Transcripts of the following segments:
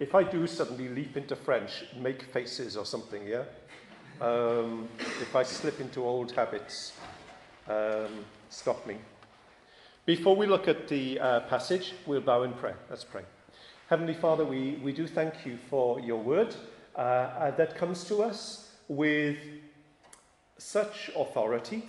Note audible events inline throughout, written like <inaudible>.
if I do suddenly leap into French, make faces or something, yeah? Um, if I slip into old habits, um, stop me. Before we look at the uh, passage, we'll bow in prayer. Let's pray. Heavenly Father, we, we do thank you for your word uh, uh, that comes to us with such authority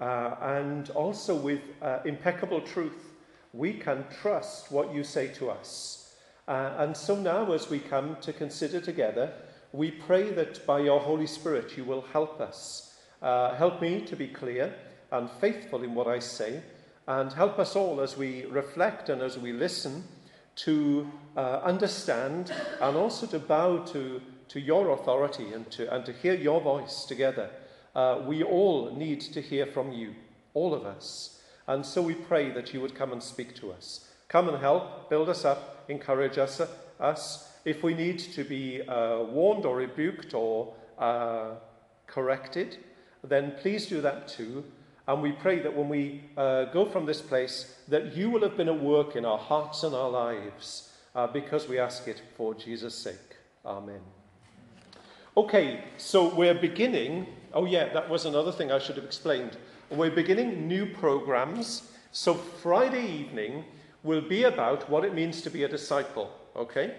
uh, and also with uh, impeccable truth. We can trust what you say to us. Uh, and so now, as we come to consider together, we pray that by your Holy Spirit you will help us. Uh, help me to be clear and faithful in what I say, and help us all as we reflect and as we listen to uh, understand and also to bow to, to your authority and to, and to hear your voice together. Uh, we all need to hear from you, all of us. And so we pray that you would come and speak to us. Come and help, build us up, encourage us. us. If we need to be uh, warned or rebuked or uh, corrected, then please do that too. And we pray that when we uh, go from this place, that you will have been at work in our hearts and our lives, uh, because we ask it for Jesus' sake. Amen. Okay, so we're beginning. Oh, yeah, that was another thing I should have explained. We're beginning new programs. So Friday evening will be about what it means to be a disciple, okay?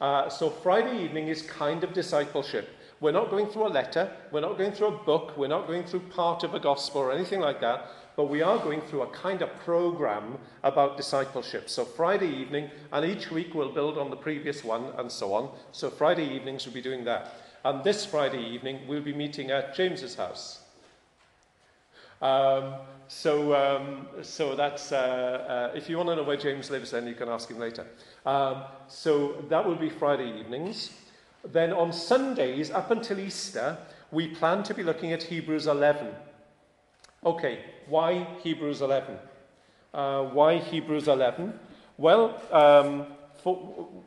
Uh, so Friday evening is kind of discipleship. We're not going through a letter, we're not going through a book, we're not going through part of a gospel or anything like that, but we are going through a kind of program about discipleship. So Friday evening, and each week we'll build on the previous one and so on. So Friday evenings we'll be doing that. And this Friday evening we'll be meeting at James's house. Um, so, um, so that's, uh, uh, if you want to know where James lives, then you can ask him later. Um, so that will be Friday evenings. Then on Sundays, up until Easter, we plan to be looking at Hebrews 11. Okay, why Hebrews 11? Uh, why Hebrews 11? Well, um, for,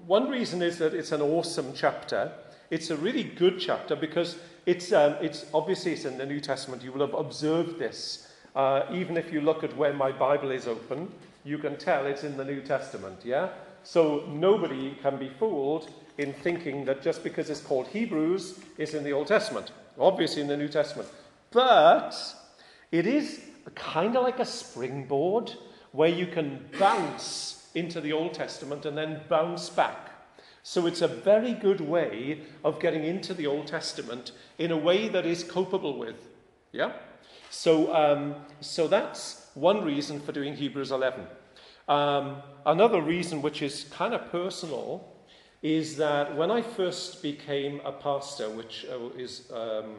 one reason is that it's an awesome chapter. It's a really good chapter because it's, um, it's obviously it's in the New Testament. You will have observed this. Uh, even if you look at where my Bible is open, you can tell it's in the New Testament, yeah? So nobody can be fooled in thinking that just because it's called Hebrews, it's in the Old Testament. Obviously in the New Testament. But it is kind of like a springboard where you can bounce into the Old Testament and then bounce back. So it's a very good way of getting into the Old Testament in a way that is copable with. Yeah? So, um, so that's one reason for doing Hebrews 11. Um, another reason, which is kind of personal, is that when I first became a pastor, which uh, is um,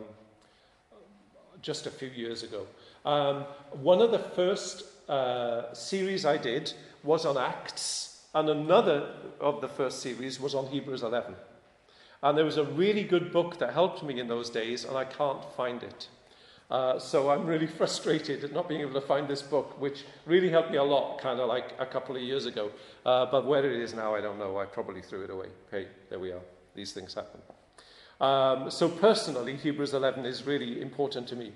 just a few years ago, um, one of the first uh, series I did was on Acts, and another of the first series was on Hebrews 11. And there was a really good book that helped me in those days, and I can't find it. Uh, so I'm really <laughs> frustrated at not being able to find this book, which really helped me a lot, kind of like a couple of years ago. Uh, but where it is now, I don't know. I probably threw it away. Hey, there we are. These things happen. Um, so personally, Hebrews 11 is really important to me.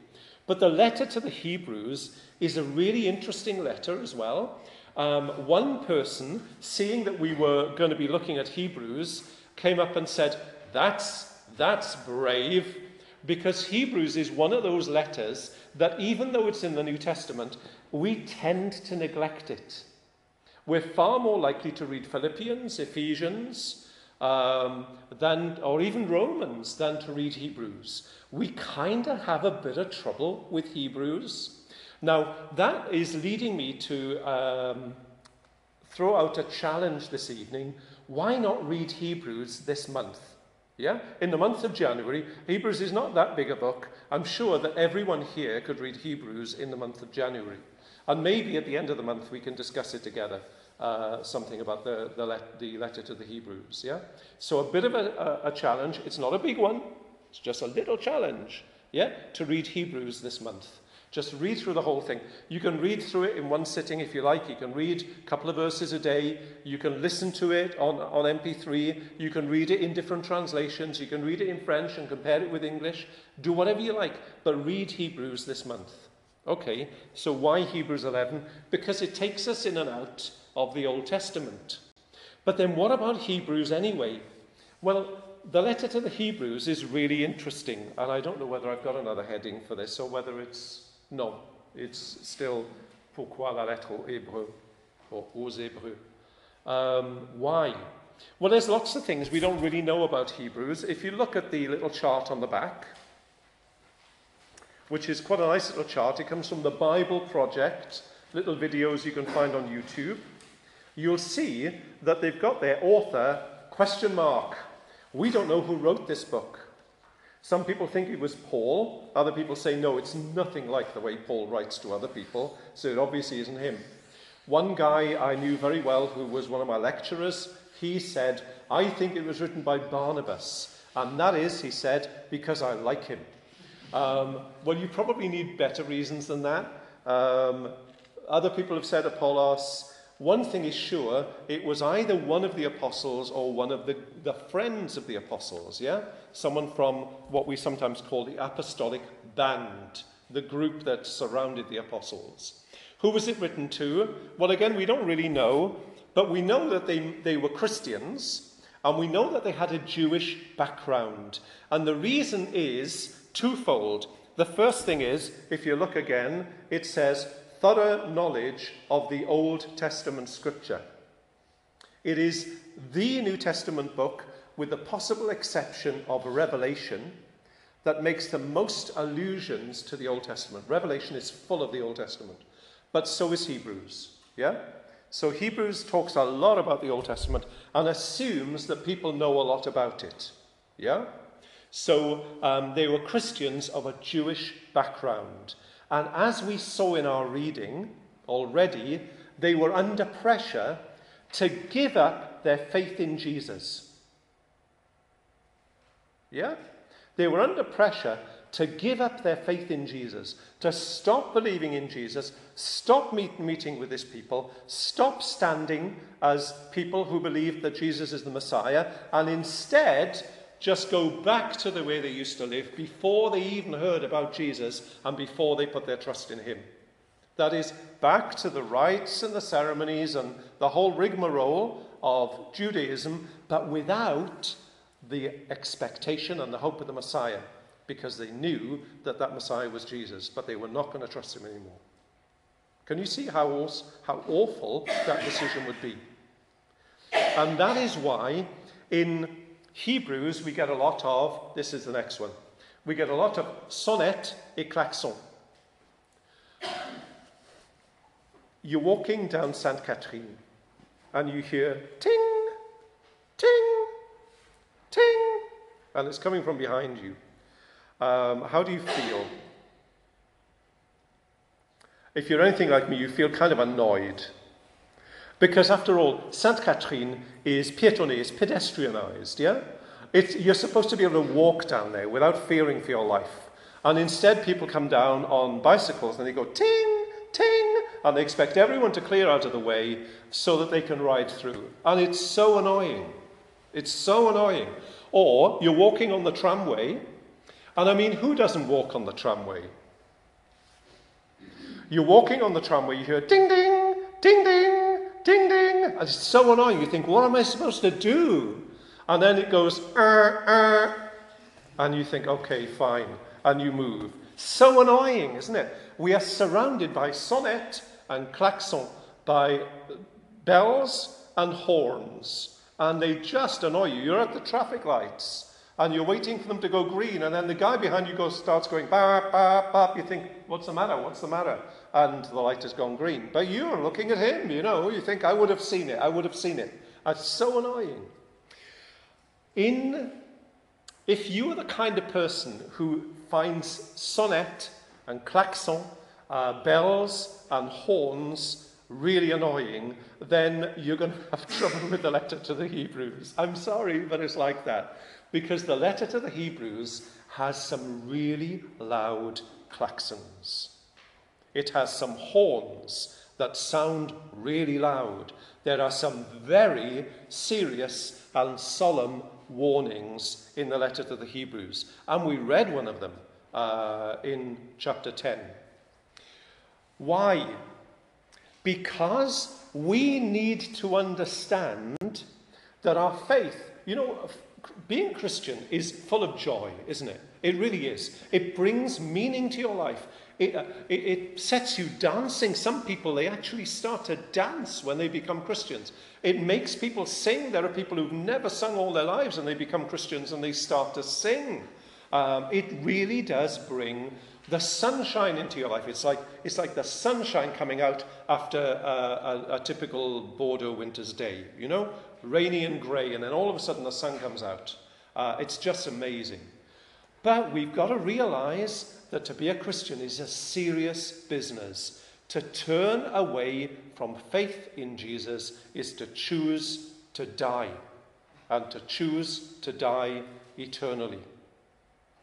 But the letter to the Hebrews is a really interesting letter as well. Um, one person, seeing that we were going to be looking at Hebrews, came up and said, That's, that's brave because Hebrews is one of those letters that, even though it's in the New Testament, we tend to neglect it. We're far more likely to read Philippians, Ephesians, um, than, or even Romans than to read Hebrews. We kind of have a bit of trouble with Hebrews. Now, that is leading me to um, throw out a challenge this evening. Why not read Hebrews this month? Yeah? In the month of January, Hebrews is not that big a book. I'm sure that everyone here could read Hebrews in the month of January. And maybe at the end of the month we can discuss it together, uh, something about the, the, let, the, letter to the Hebrews. Yeah? So a bit of a, a, a challenge. It's not a big one, it's just a little challenge yeah, to read Hebrews this month. Just read through the whole thing. You can read through it in one sitting if you like. You can read a couple of verses a day. You can listen to it on, on MP3. You can read it in different translations. You can read it in French and compare it with English. Do whatever you like, but read Hebrews this month. Okay, so why Hebrews 11? Because it takes us in and out of the Old Testament. But then what about Hebrews anyway? Well, the letter to the Hebrews is really interesting, and I don't know whether I've got another heading for this or whether it's. No, it's still Pourquoi la lettre aux Hébreux or aux Hébreux. Um, why? Well, there's lots of things we don't really know about Hebrews. If you look at the little chart on the back, which is quite a nice little chart, it comes from the Bible Project, little videos you can find on YouTube. You'll see that they've got their author question mark we don't know who wrote this book. Some people think it was Paul. Other people say, no, it's nothing like the way Paul writes to other people, so it obviously isn't him. One guy I knew very well, who was one of my lecturers, he said, I think it was written by Barnabas. And that is, he said, because I like him. Um, well, you probably need better reasons than that. Um, other people have said Apollos. One thing is sure, it was either one of the apostles or one of the, the friends of the apostles, yeah? Someone from what we sometimes call the apostolic band, the group that surrounded the apostles. Who was it written to? Well, again, we don't really know, but we know that they, they were Christians, and we know that they had a Jewish background. And the reason is twofold. The first thing is, if you look again, it says, thorough knowledge of the Old Testament scripture. It is the New Testament book, with the possible exception of Revelation, that makes the most allusions to the Old Testament. Revelation is full of the Old Testament, but so is Hebrews. Yeah? So Hebrews talks a lot about the Old Testament and assumes that people know a lot about it. Yeah? So um, they were Christians of a Jewish background. And as we saw in our reading already, they were under pressure to give up their faith in Jesus. Yeah? They were under pressure to give up their faith in Jesus, to stop believing in Jesus, stop meet, meeting with this people, stop standing as people who believe that Jesus is the Messiah, and instead just go back to the way they used to live before they even heard about Jesus and before they put their trust in him. That is, back to the rites and the ceremonies and the whole rigmarole of Judaism, but without the expectation and the hope of the Messiah, because they knew that that Messiah was Jesus, but they were not going to trust him anymore. Can you see how, how awful that decision would be? And that is why in Hebrews, we get a lot of, this is the next one, we get a lot of sonnette et klaxon. You're walking down Sainte Catherine and you hear ting, ting, ting, and it's coming from behind you. Um, how do you feel? If you're anything like me, you feel kind of annoyed. Because after all, Sainte Catherine is piétonnised, pedestrianised, yeah? It's, you're supposed to be able to walk down there without fearing for your life. And instead, people come down on bicycles and they go ting, ting, and they expect everyone to clear out of the way so that they can ride through. And it's so annoying. It's so annoying. Or you're walking on the tramway, and I mean, who doesn't walk on the tramway? You're walking on the tramway, you hear ding ding, ding ding, ding ding. And it's so annoying. You think, what am I supposed to do? And then it goes, er, er, and you think, okay, fine. And you move. So annoying, isn't it? We are surrounded by sonnette and klaxon, by bells and horns. And they just annoy you. You're at the traffic lights and you're waiting for them to go green, and then the guy behind you goes, starts going, bap, bap, bap. You think, what's the matter? What's the matter? And the light has gone green. But you're looking at him, you know. You think, I would have seen it. I would have seen it. It's so annoying. In, if you are the kind of person who finds sonnette and klaxon, uh, bells and horns really annoying, then you're going <laughs> to have trouble with the letter to the Hebrews. I'm sorry, but it's like that. Because the letter to the Hebrews has some really loud klaxons. It has some horns that sound really loud. There are some very serious and solemn warnings in the letter to the Hebrews. And we read one of them uh, in chapter 10. Why? Because we need to understand That our faith, you know, being Christian is full of joy, isn't it? It really is. It brings meaning to your life. It, uh, it, it, sets you dancing. Some people, they actually start to dance when they become Christians. It makes people sing. There are people who've never sung all their lives and they become Christians and they start to sing. Um, it really does bring the sunshine into your life. It's like, it's like the sunshine coming out after a, a, a typical Bordeaux winter's day, you know? Rainy and grey, and then all of a sudden the sun comes out. Uh, it's just amazing. But we've got to realize that to be a Christian is a serious business. To turn away from faith in Jesus is to choose to die, and to choose to die eternally.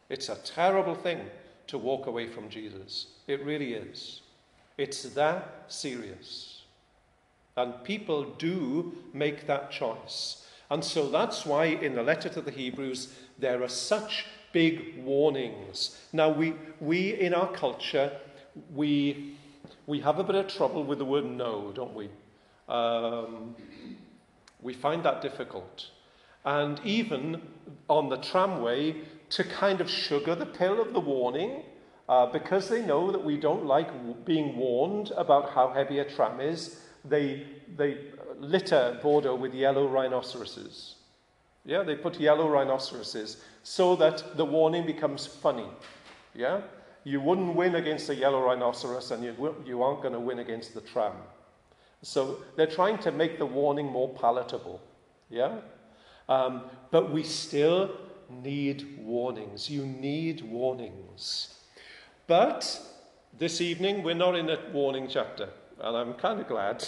It's a terrible thing to walk away from Jesus. It really is. It's that serious. And people do make that choice. And so that's why in the letter to the Hebrews, there are such big warnings. Now, we, we in our culture, we, we have a bit of trouble with the word no, don't we? Um, we find that difficult. And even on the tramway, to kind of sugar the pill of the warning uh, because they know that we don't like being warned about how heavy a tram is. They, they litter Bordeaux with yellow rhinoceroses. Yeah, they put yellow rhinoceroses so that the warning becomes funny. Yeah? You wouldn't win against a yellow rhinoceros and you, you aren't going to win against the tram. So they're trying to make the warning more palatable. Yeah? Um, but we still need warnings. You need warnings. But this evening, we're not in a warning chapter, and I'm kind of glad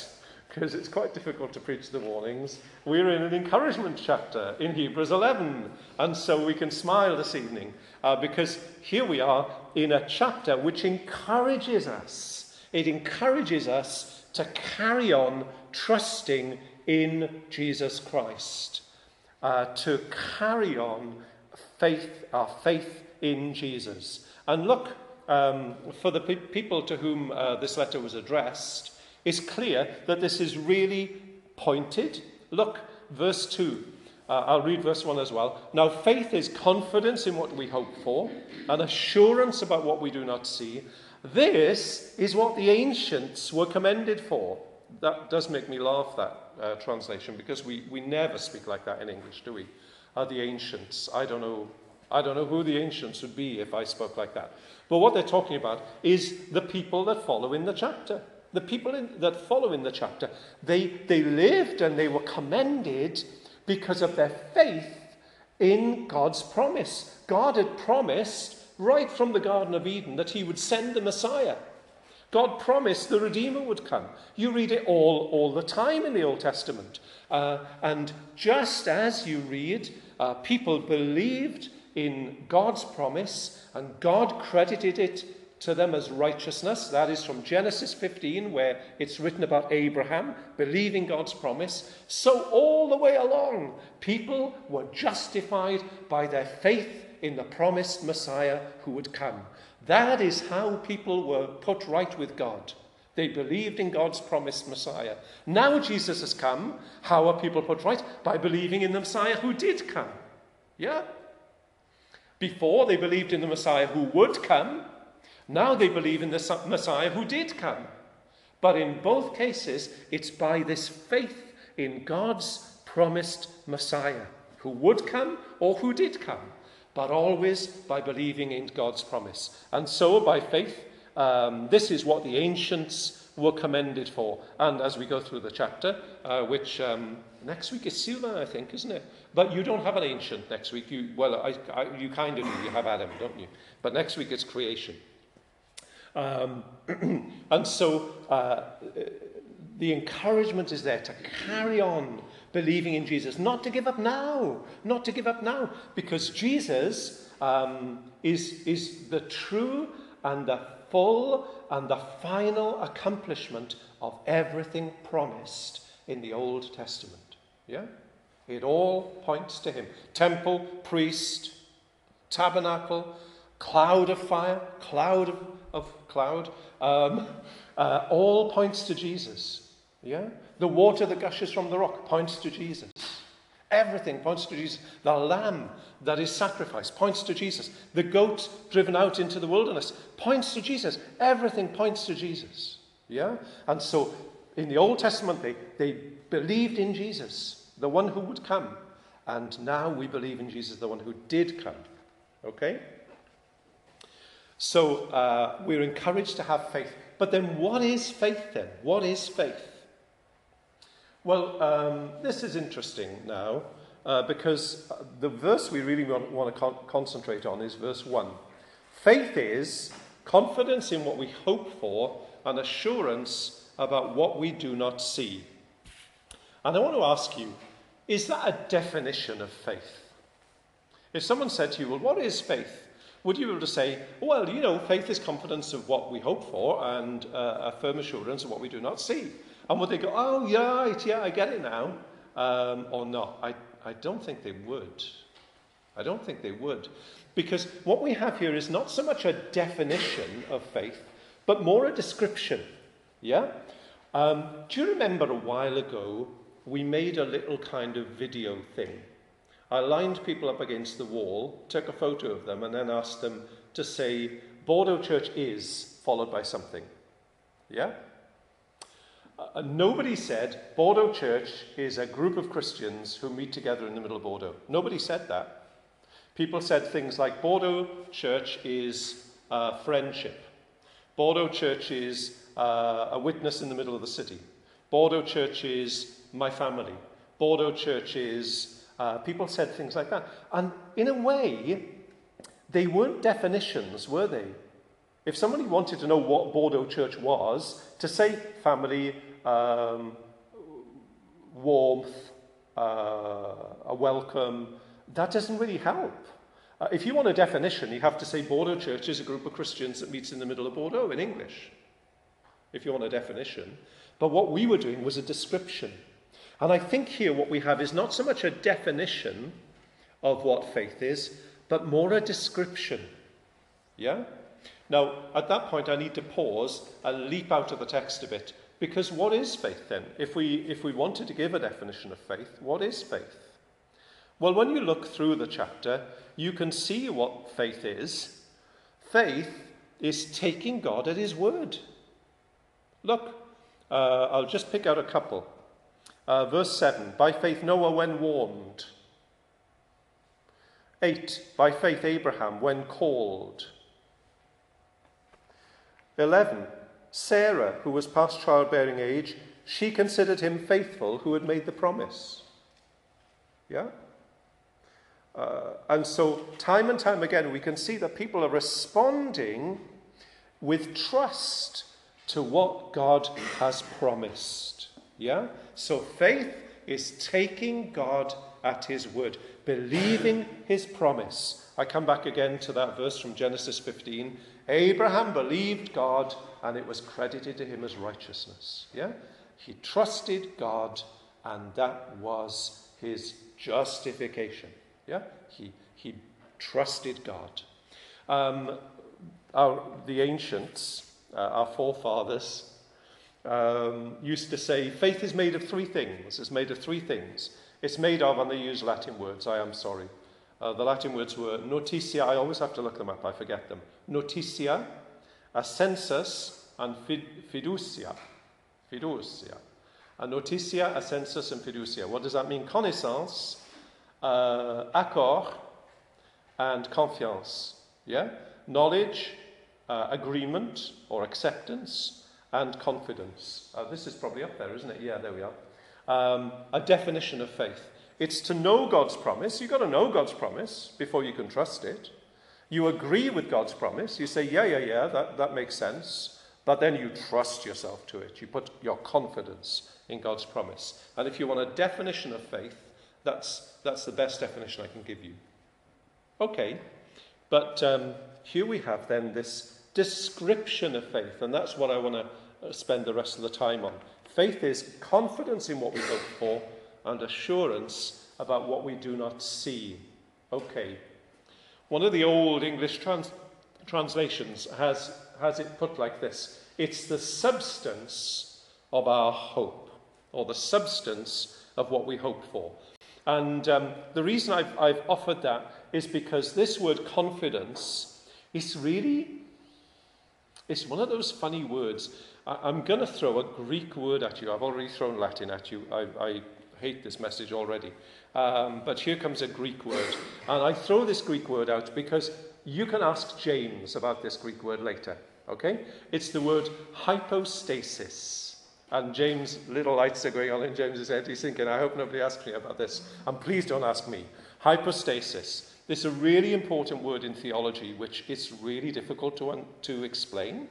because it's quite difficult to preach the warnings. We're in an encouragement chapter in Hebrews 11, and so we can smile this evening uh, because here we are in a chapter which encourages us. It encourages us to carry on trusting in Jesus Christ, uh, to carry on faith, our faith in Jesus. And look, um, for the pe- people to whom uh, this letter was addressed, it's clear that this is really pointed. Look, verse 2. Uh, I'll read verse 1 as well. Now, faith is confidence in what we hope for, and assurance about what we do not see. This is what the ancients were commended for. That does make me laugh, that uh, translation, because we, we never speak like that in English, do we? are the ancients. I don't know. I don't know who the ancients would be if I spoke like that. But what they're talking about is the people that follow in the chapter. The people in, that follow in the chapter, they, they lived and they were commended because of their faith in God's promise. God had promised right from the Garden of Eden that he would send the Messiah. God promised the Redeemer would come. You read it all, all the time in the Old Testament. Uh, and just as you read uh, people believed in God's promise, and God credited it to them as righteousness. That is from Genesis 15, where it's written about Abraham believing God's promise. So, all the way along, people were justified by their faith in the promised Messiah who would come. That is how people were put right with God. They believed in God's promised Messiah. Now Jesus has come. How are people put right? By believing in the Messiah who did come. Yeah? Before they believed in the Messiah who would come. Now they believe in the Messiah who did come. But in both cases, it's by this faith in God's promised Messiah who would come or who did come, but always by believing in God's promise. And so, by faith, um, this is what the ancients were commended for. And as we go through the chapter, uh, which um, next week is Sila, I think, isn't it? But you don't have an ancient next week. You, well, I, I, you kind of do. You have Adam, don't you? But next week it's creation. Um, <clears throat> and so uh, the encouragement is there to carry on believing in Jesus, not to give up now, not to give up now, because Jesus um, is, is the true and the full and the final accomplishment of everything promised in the Old Testament. Yeah? It all points to him. Temple, priest, tabernacle, cloud of fire, cloud of, of cloud, um, uh, all points to Jesus. Yeah? The water that gushes from the rock points to Jesus. Everything points to Jesus. The lamb that is sacrificed points to Jesus. The goat driven out into the wilderness points to Jesus. Everything points to Jesus. Yeah? And so in the Old Testament, they, they believed in Jesus, the one who would come. And now we believe in Jesus, the one who did come. Okay? So uh, we're encouraged to have faith. But then, what is faith then? What is faith? Well, um, this is interesting now uh, because the verse we really want, want to con- concentrate on is verse 1. Faith is confidence in what we hope for and assurance about what we do not see. And I want to ask you is that a definition of faith? If someone said to you, Well, what is faith? Would you be able to say, Well, you know, faith is confidence of what we hope for and uh, a firm assurance of what we do not see? And would they go, Oh, yeah, right, yeah, I get it now? Um, or not? I, I don't think they would. I don't think they would. Because what we have here is not so much a definition of faith, but more a description. Yeah? Um, do you remember a while ago we made a little kind of video thing? I lined people up against the wall, took a photo of them, and then asked them to say, Bordeaux Church is, followed by something. Yeah? Uh, nobody said Bordeaux Church is a group of Christians who meet together in the middle of Bordeaux. Nobody said that. People said things like Bordeaux Church is uh, friendship. Bordeaux Church is uh, a witness in the middle of the city. Bordeaux Church is my family. Bordeaux Church is. Uh, people said things like that. And in a way, they weren't definitions, were they? If somebody wanted to know what Bordeaux Church was, to say family, um, warmth, uh, a welcome, that doesn't really help. Uh, if you want a definition, you have to say Bordeaux Church is a group of Christians that meets in the middle of Bordeaux in English, if you want a definition. But what we were doing was a description. And I think here what we have is not so much a definition of what faith is, but more a description. Yeah? Now, at that point, I need to pause and leap out of the text a bit because what is faith then? If we, if we wanted to give a definition of faith, what is faith? Well, when you look through the chapter, you can see what faith is. Faith is taking God at His word. Look, uh, I'll just pick out a couple. Uh, verse 7 By faith, Noah, when warned. 8. By faith, Abraham, when called. 11. Sarah, who was past childbearing age, she considered him faithful who had made the promise. Yeah? Uh, and so, time and time again, we can see that people are responding with trust to what God has promised. Yeah? So, faith is taking God at his word, believing his promise. I come back again to that verse from Genesis 15. Abraham believed God and it was credited to him as righteousness. Yeah? He trusted God, and that was his justification. Yeah? He, he trusted God. Um, our, the ancients, uh, our forefathers, um, used to say faith is made of three things. It's made of three things. It's made of, and they use Latin words, I am sorry. Uh, the Latin words were notitia, I always have to look them up, I forget them. Notitia, assensus and fiducia. Fiducia. A notitia, assensus, and fiducia. What does that mean? Connaissance, uh, accord, and confiance. Yeah? Knowledge, uh, agreement or acceptance, and confidence. Uh, this is probably up there, isn't it? Yeah, there we are. Um, a definition of faith. It's to know God's promise. You've got to know God's promise before you can trust it. You agree with God's promise. You say, yeah, yeah, yeah, that, that makes sense. But then you trust yourself to it. You put your confidence in God's promise. And if you want a definition of faith, that's, that's the best definition I can give you. Okay, but um, here we have then this description of faith, and that's what I want to uh, spend the rest of the time on. Faith is confidence in what we hope for and assurance about what we do not see. Okay, one of the old English trans- translations has, has it put like this it's the substance of our hope, or the substance of what we hope for. And um, the reason I've, I've offered that is because this word confidence is really, it's one of those funny words. I, am going to throw a Greek word at you. I've already thrown Latin at you. I, I hate this message already. Um, but here comes a Greek word. And I throw this Greek word out because you can ask James about this Greek word later. Okay? It's the word hypostasis. And James, little lights are going on in James's head. He's thinking, I hope nobody asks me about this. And please don't ask me. Hypostasis. This is a really important word in theology, which is really difficult to, un- to explain.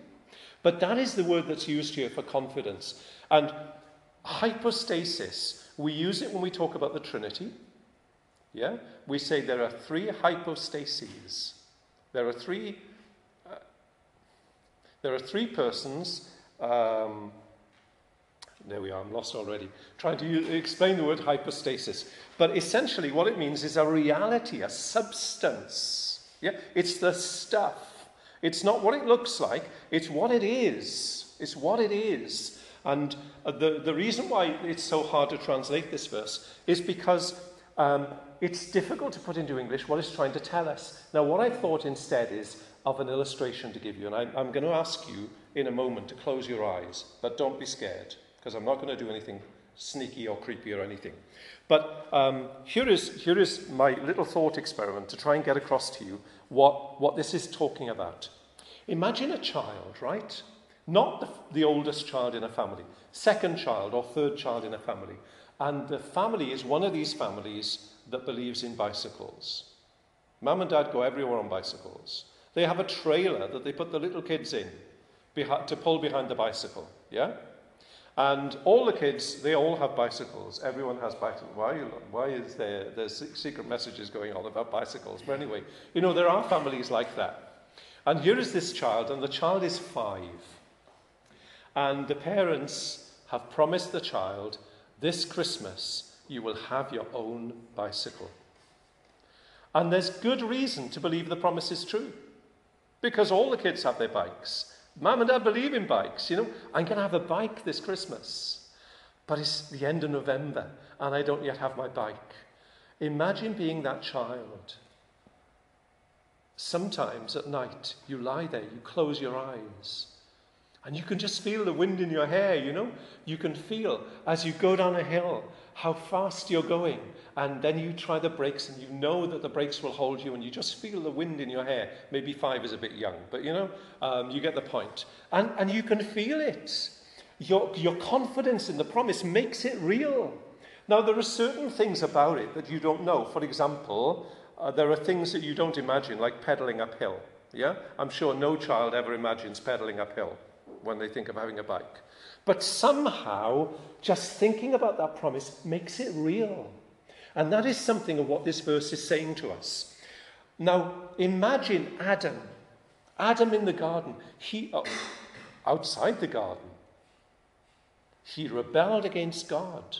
But that is the word that's used here for confidence. And hypostasis, we use it when we talk about the Trinity. Yeah? We say there are three hypostases. There are three, uh, there are three persons. Um, there we are, I'm lost already. Trying to use, explain the word hypostasis. But essentially, what it means is a reality, a substance. Yeah? It's the stuff. It's not what it looks like, it's what it is. It's what it is. And uh, the, the reason why it's so hard to translate this verse is because um, it's difficult to put into English what it's trying to tell us. Now, what I thought instead is of an illustration to give you, and I, I'm going to ask you in a moment to close your eyes, but don't be scared because I'm not going to do anything sneaky or creepy or anything. But um, here, is, here is my little thought experiment to try and get across to you what, what this is talking about. Imagine a child, right? Not the, the oldest child in a family, second child or third child in a family. And the family is one of these families that believes in bicycles. Mum and dad go everywhere on bicycles. They have a trailer that they put the little kids in to pull behind the bicycle. Yeah? And all the kids, they all have bicycles. Everyone has bicycles. Why, why is there there's secret messages going on about bicycles? But anyway, you know, there are families like that. And here is this child, and the child is five. And the parents have promised the child, this Christmas, you will have your own bicycle. And there's good reason to believe the promise is true. Because all the kids have their bikes. Mum and Dad believe in bikes. You know, I'm going to have a bike this Christmas. But it's the end of November and I don't yet have my bike. Imagine being that child. Sometimes at night, you lie there, you close your eyes, and you can just feel the wind in your hair, you know? You can feel as you go down a hill how fast you're going. And then you try the brakes and you know that the brakes will hold you and you just feel the wind in your hair. Maybe five is a bit young, but you know, um, you get the point. And, and you can feel it. Your, your confidence in the promise makes it real. Now, there are certain things about it that you don't know. For example, uh, there are things that you don't imagine, like pedaling uphill. Yeah? I'm sure no child ever imagines pedaling uphill when they think of having a bike. But somehow, just thinking about that promise makes it real. And that is something of what this verse is saying to us. Now, imagine Adam. Adam in the garden. He, oh, outside the garden, he rebelled against God.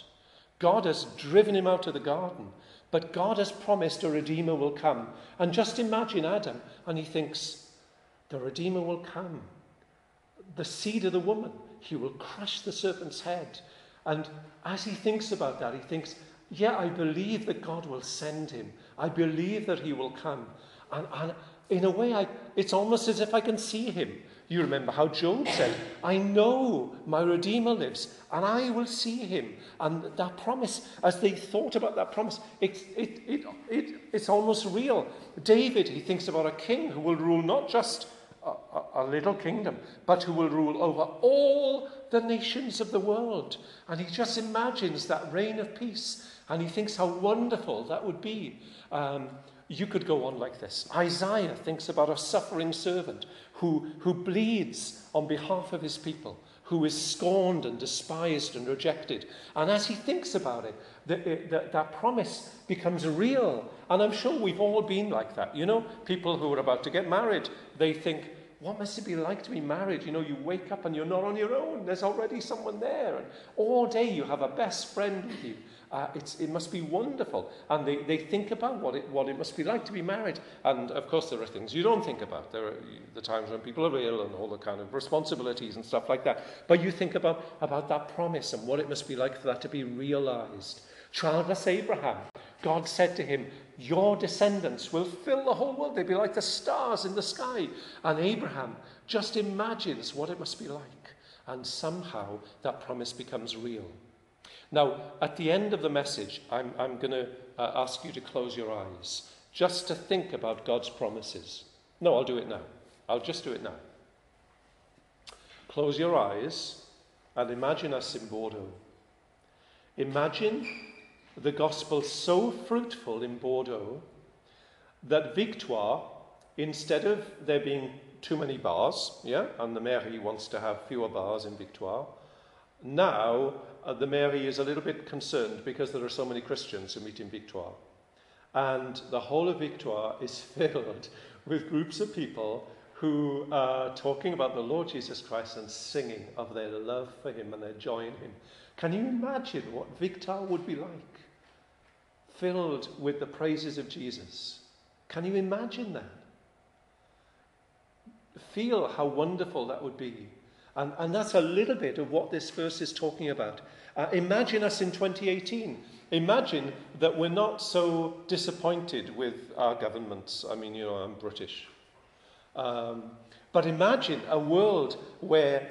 God has driven him out of the garden. But God has promised a Redeemer will come. And just imagine Adam, and he thinks, the Redeemer will come the seed of the woman. He will crush the serpent's head. And as he thinks about that, he thinks, yeah, I believe that God will send him. I believe that he will come. And, and in a way, I, it's almost as if I can see him. You remember how Job said, I know my Redeemer lives, and I will see him. And that promise, as they thought about that promise, it, it, it, it, it's almost real. David, he thinks about a king who will rule not just a, a, little kingdom, but who will rule over all the nations of the world. And he just imagines that reign of peace, and he thinks how wonderful that would be. Um, you could go on like this. Isaiah thinks about a suffering servant who, who bleeds on behalf of his people, who is scorned and despised and rejected. And as he thinks about it, the, the, that promise becomes real. And I'm sure we've all been like that. You know, people who are about to get married, they think, what must it be like to be married? You know, you wake up and you're not on your own. There's already someone there. And all day you have a best friend with you. Uh, it must be wonderful. And they, they think about what it, what it must be like to be married. And of course, there are things you don't think about. There are the times when people are ill and all the kind of responsibilities and stuff like that. But you think about, about that promise and what it must be like for that to be realized. Childless Abraham God said to him, Your descendants will fill the whole world. They'll be like the stars in the sky. And Abraham just imagines what it must be like. And somehow that promise becomes real. Now, at the end of the message, I'm, I'm going to uh, ask you to close your eyes just to think about God's promises. No, I'll do it now. I'll just do it now. Close your eyes and imagine us in Bordeaux. Imagine the gospel so fruitful in Bordeaux that Victoire, instead of there being too many bars, yeah, and the mairie wants to have fewer bars in Victoire, now uh, the mairie is a little bit concerned because there are so many Christians who meet in Victoire. And the whole of Victoire is <laughs> filled with groups of people who are talking about the Lord Jesus Christ and singing of their love for him and their joy in him. Can you imagine what Victoire would be like? Filled with the praises of Jesus. Can you imagine that? Feel how wonderful that would be. And, and that's a little bit of what this verse is talking about. Uh, imagine us in 2018. Imagine that we're not so disappointed with our governments. I mean, you know, I'm British. Um, but imagine a world where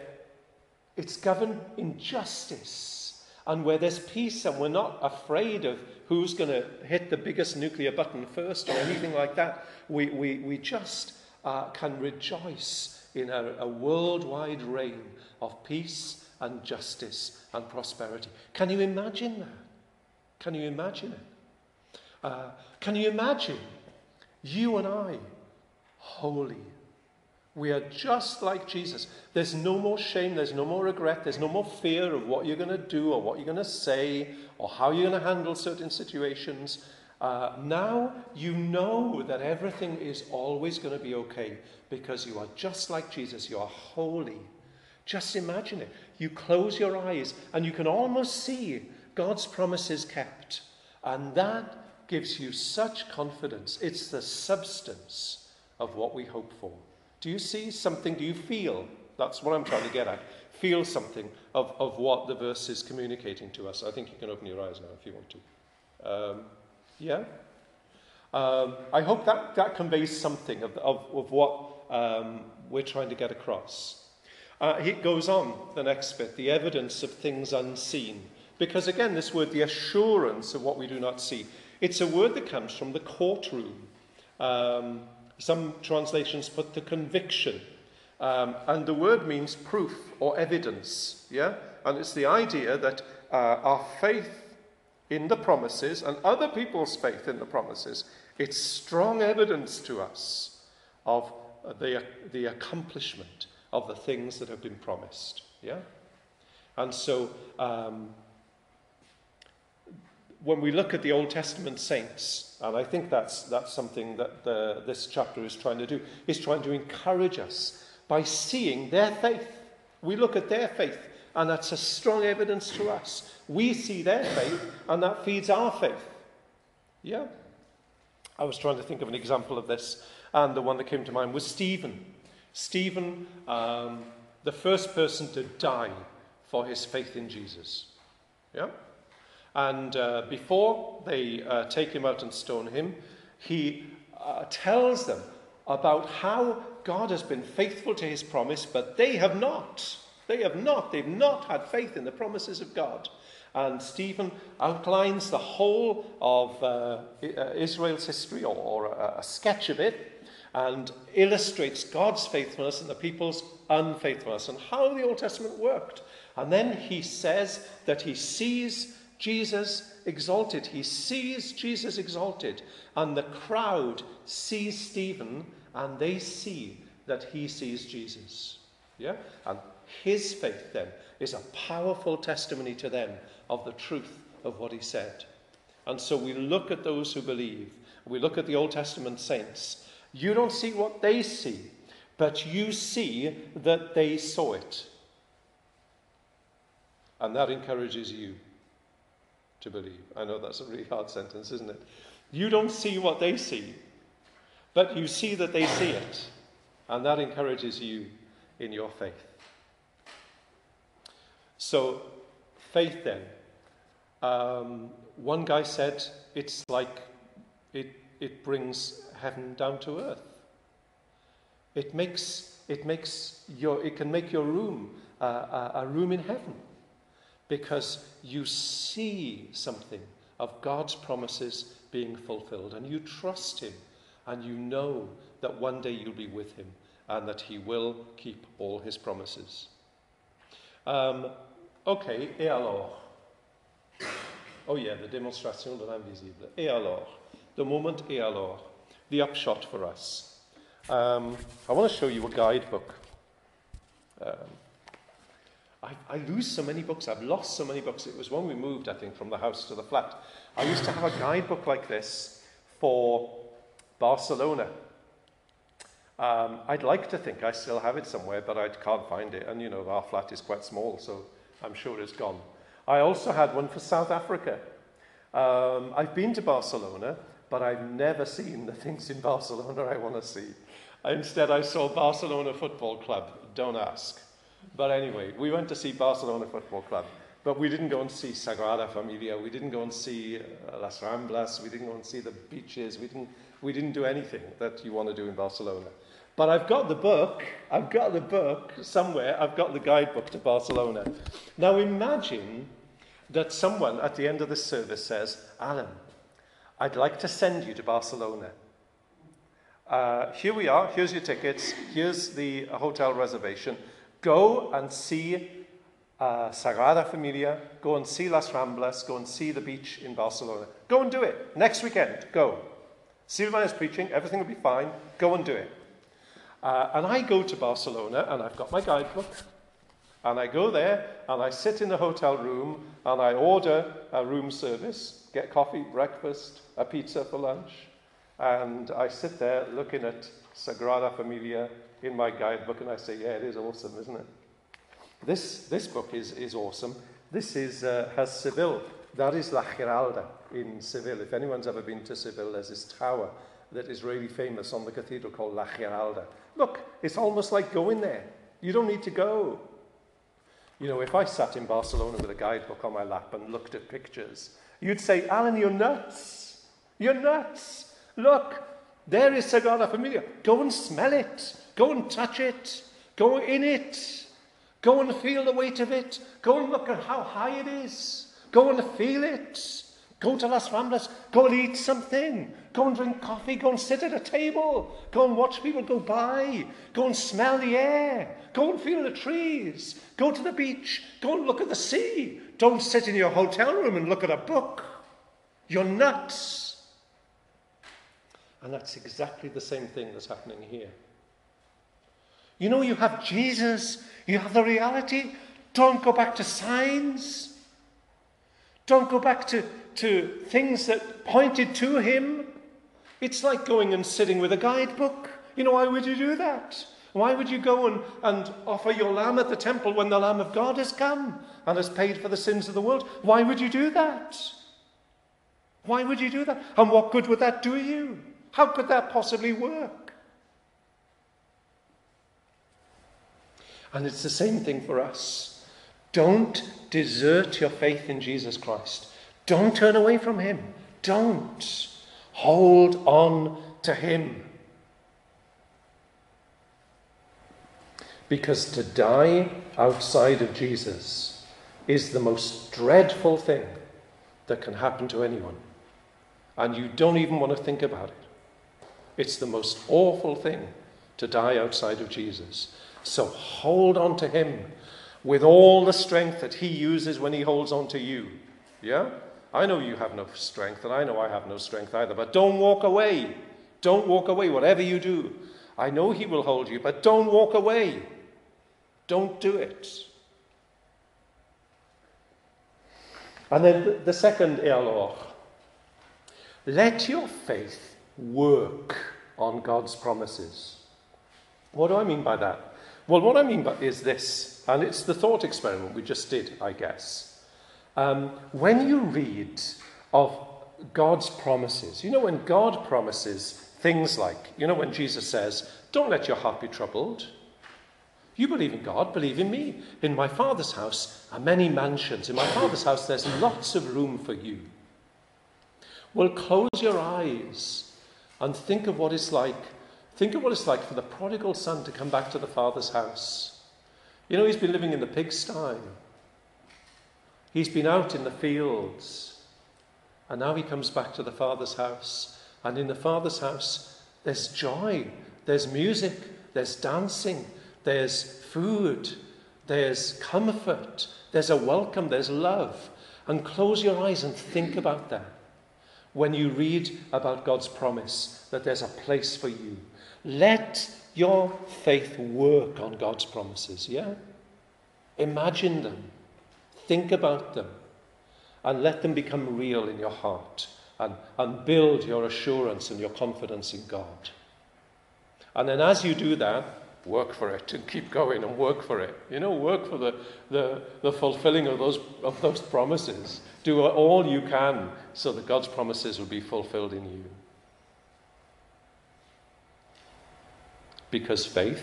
it's governed in justice and where there's peace and we're not afraid of who's going to hit the biggest nuclear button first or anything like that. We, we, we just uh, can rejoice in a, a worldwide reign of peace and justice and prosperity. Can you imagine that? Can you imagine it? Uh, can you imagine you and I holy we are just like Jesus. There's no more shame, there's no more regret, there's no more fear of what you're going to do or what you're going to say or how you're going to handle certain situations. Uh, now you know that everything is always going to be okay because you are just like Jesus. You are holy. Just imagine it. You close your eyes and you can almost see God's promises kept. And that gives you such confidence. It's the substance of what we hope for. Do you see something? Do you feel? That's what I'm trying to get at. Feel something of, of what the verse is communicating to us. I think you can open your eyes now if you want to. Um, yeah? Um, I hope that, that conveys something of, of, of what um, we're trying to get across. Uh, it goes on, the next bit, the evidence of things unseen. Because again, this word, the assurance of what we do not see, it's a word that comes from the courtroom. Um, some translations put the conviction. Um, and the word means proof or evidence. Yeah? And it's the idea that uh, our faith in the promises and other people's faith in the promises, it's strong evidence to us of the, the accomplishment of the things that have been promised. Yeah? And so um, when we look at the Old Testament saints, and I think that's, that's something that the, this chapter is trying to do, is trying to encourage us by seeing their faith. We look at their faith, and that's a strong evidence to us. We see their faith, and that feeds our faith. Yeah? I was trying to think of an example of this, and the one that came to mind was Stephen. Stephen, um, the first person to die for his faith in Jesus. Yeah? And uh, before they uh, take him out and stone him, he uh, tells them about how God has been faithful to his promise, but they have not. They have not. They've not had faith in the promises of God. And Stephen outlines the whole of uh, uh, Israel's history, or, or a, a sketch of it, and illustrates God's faithfulness and the people's unfaithfulness and how the Old Testament worked. And then he says that he sees Jesus exalted. He sees Jesus exalted, and the crowd sees Stephen, and they see that he sees Jesus. Yeah? And his faith then is a powerful testimony to them of the truth of what he said. And so we look at those who believe, we look at the Old Testament saints. You don't see what they see, but you see that they saw it. And that encourages you to believe. I know that's a really hard sentence, isn't it? You don't see what they see, but you see that they see it. And that encourages you in your faith. So, faith then. Um, one guy said it's like it, it brings heaven down to earth. It makes, it makes your, it can make your room uh, a, a room in heaven because you see something of God's promises being fulfilled and you trust Him and you know that one day you'll be with Him and that He will keep all His promises. Um, ok, et alors Oh yeah, the démonstration de l'invisible. Et alors The moment et alors The upshot for us. Um, I want to show you a guidebook. Um, I, I lose so many books. I've lost so many books. It was when we moved, I think, from the house to the flat. I used to have a guidebook like this for Barcelona. Um, I'd like to think I still have it somewhere, but I can't find it. And, you know, our flat is quite small, so I'm sure it's gone. I also had one for South Africa. Um, I've been to Barcelona, but I've never seen the things in Barcelona I want to see. Instead, I saw Barcelona Football Club. Don't ask. But anyway, we went to see Barcelona Football Club. But we didn't go and see Sagrada Familia. We didn't go and see uh, Las Ramblas. We didn't go and see the beaches. We didn't, we didn't do anything that you want to do in Barcelona. But I've got the book. I've got the book somewhere. I've got the guidebook to Barcelona. Now imagine that someone at the end of the service says, Alan, I'd like to send you to Barcelona. Uh, here we are. Here's your tickets. Here's the hotel reservation. Go and see uh, Sagrada Familia. Go and see Las Ramblas. Go and see the beach in Barcelona. Go and do it. Next weekend, go. Silvan is preaching. Everything will be fine. Go and do it. Uh, and I go to Barcelona and I've got my guidebook. And I go there and I sit in the hotel room and I order a room service, get coffee, breakfast, a pizza for lunch. And I sit there looking at Sagrada Familia in my guidebook and I say, yeah, it is awesome, isn't it? This, this book is, is awesome. This is, uh, has Seville. That is La Giralda in Seville. If anyone's ever been to Seville, there's this tower that is really famous on the cathedral called La Giralda. Look, it's almost like going there. You don't need to go. You know, if I sat in Barcelona with a guidebook on my lap and looked at pictures, you'd say, Alan, you're nuts. You're nuts. Look, there is Sagrada Familia. Go and smell it. Go and touch it. Go in it. Go and feel the weight of it. Go and look at how high it is. Go and feel it. Go to Las Ramblas. Go and eat something. Go and drink coffee. Go and sit at a table. Go and watch people go by. Go and smell the air. Go and feel the trees. Go to the beach. Go and look at the sea. Don't sit in your hotel room and look at a book. You're nuts. And that's exactly the same thing that's happening here. You know, you have Jesus, you have the reality. Don't go back to signs. Don't go back to, to things that pointed to him. It's like going and sitting with a guidebook. You know, why would you do that? Why would you go and, and offer your lamb at the temple when the Lamb of God has come and has paid for the sins of the world? Why would you do that? Why would you do that? And what good would that do you? How could that possibly work? And it's the same thing for us. Don't desert your faith in Jesus Christ. Don't turn away from Him. Don't. Hold on to Him. Because to die outside of Jesus is the most dreadful thing that can happen to anyone. And you don't even want to think about it. It's the most awful thing to die outside of Jesus. So hold on to him with all the strength that he uses when he holds on to you. Yeah? I know you have no strength, and I know I have no strength either, but don't walk away. Don't walk away, whatever you do. I know he will hold you, but don't walk away. Don't do it. And then the second erlor. Let your faith work on God's promises. What do I mean by that? Well, what I mean by is this, and it's the thought experiment we just did, I guess. Um, when you read of God's promises, you know, when God promises things like, you know, when Jesus says, Don't let your heart be troubled, You believe in God, believe in me. In my Father's house are many mansions. In my Father's house, there's lots of room for you. Well, close your eyes and think of what it's like. Think of what it's like for the prodigal son to come back to the Father's house. You know, he's been living in the pigsty, he's been out in the fields, and now he comes back to the Father's house. And in the Father's house, there's joy, there's music, there's dancing, there's food, there's comfort, there's a welcome, there's love. And close your eyes and think about that. When you read about God's promise that there's a place for you, let your faith work on God's promises, yeah? Imagine them, think about them, and let them become real in your heart and, and build your assurance and your confidence in God. And then as you do that, work for it and keep going and work for it. You know, work for the, the, the fulfilling of those, of those promises. Do all you can so that God's promises will be fulfilled in you. Because faith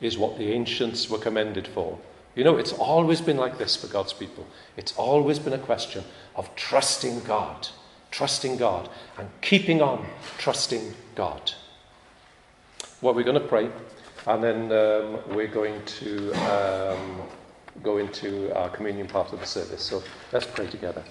is what the ancients were commended for. You know, it's always been like this for God's people. It's always been a question of trusting God, trusting God, and keeping on trusting God. Well, we're going to pray, and then um, we're going to um, go into our communion part of the service. So let's pray together.